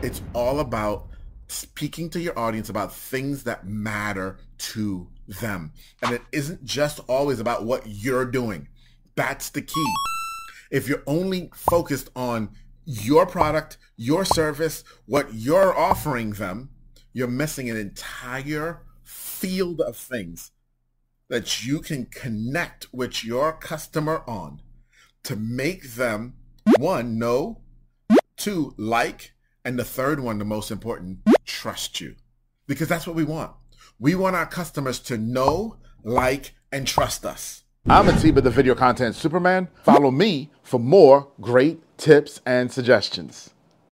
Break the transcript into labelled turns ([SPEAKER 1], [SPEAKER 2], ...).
[SPEAKER 1] It's all about speaking to your audience about things that matter to them. And it isn't just always about what you're doing. That's the key. If you're only focused on your product, your service, what you're offering them, you're missing an entire field of things that you can connect with your customer on to make them one know, two like, and the third one, the most important, trust you. Because that's what we want. We want our customers to know, like, and trust us. I'm Atiba, the video content Superman. Follow me for more great tips and suggestions.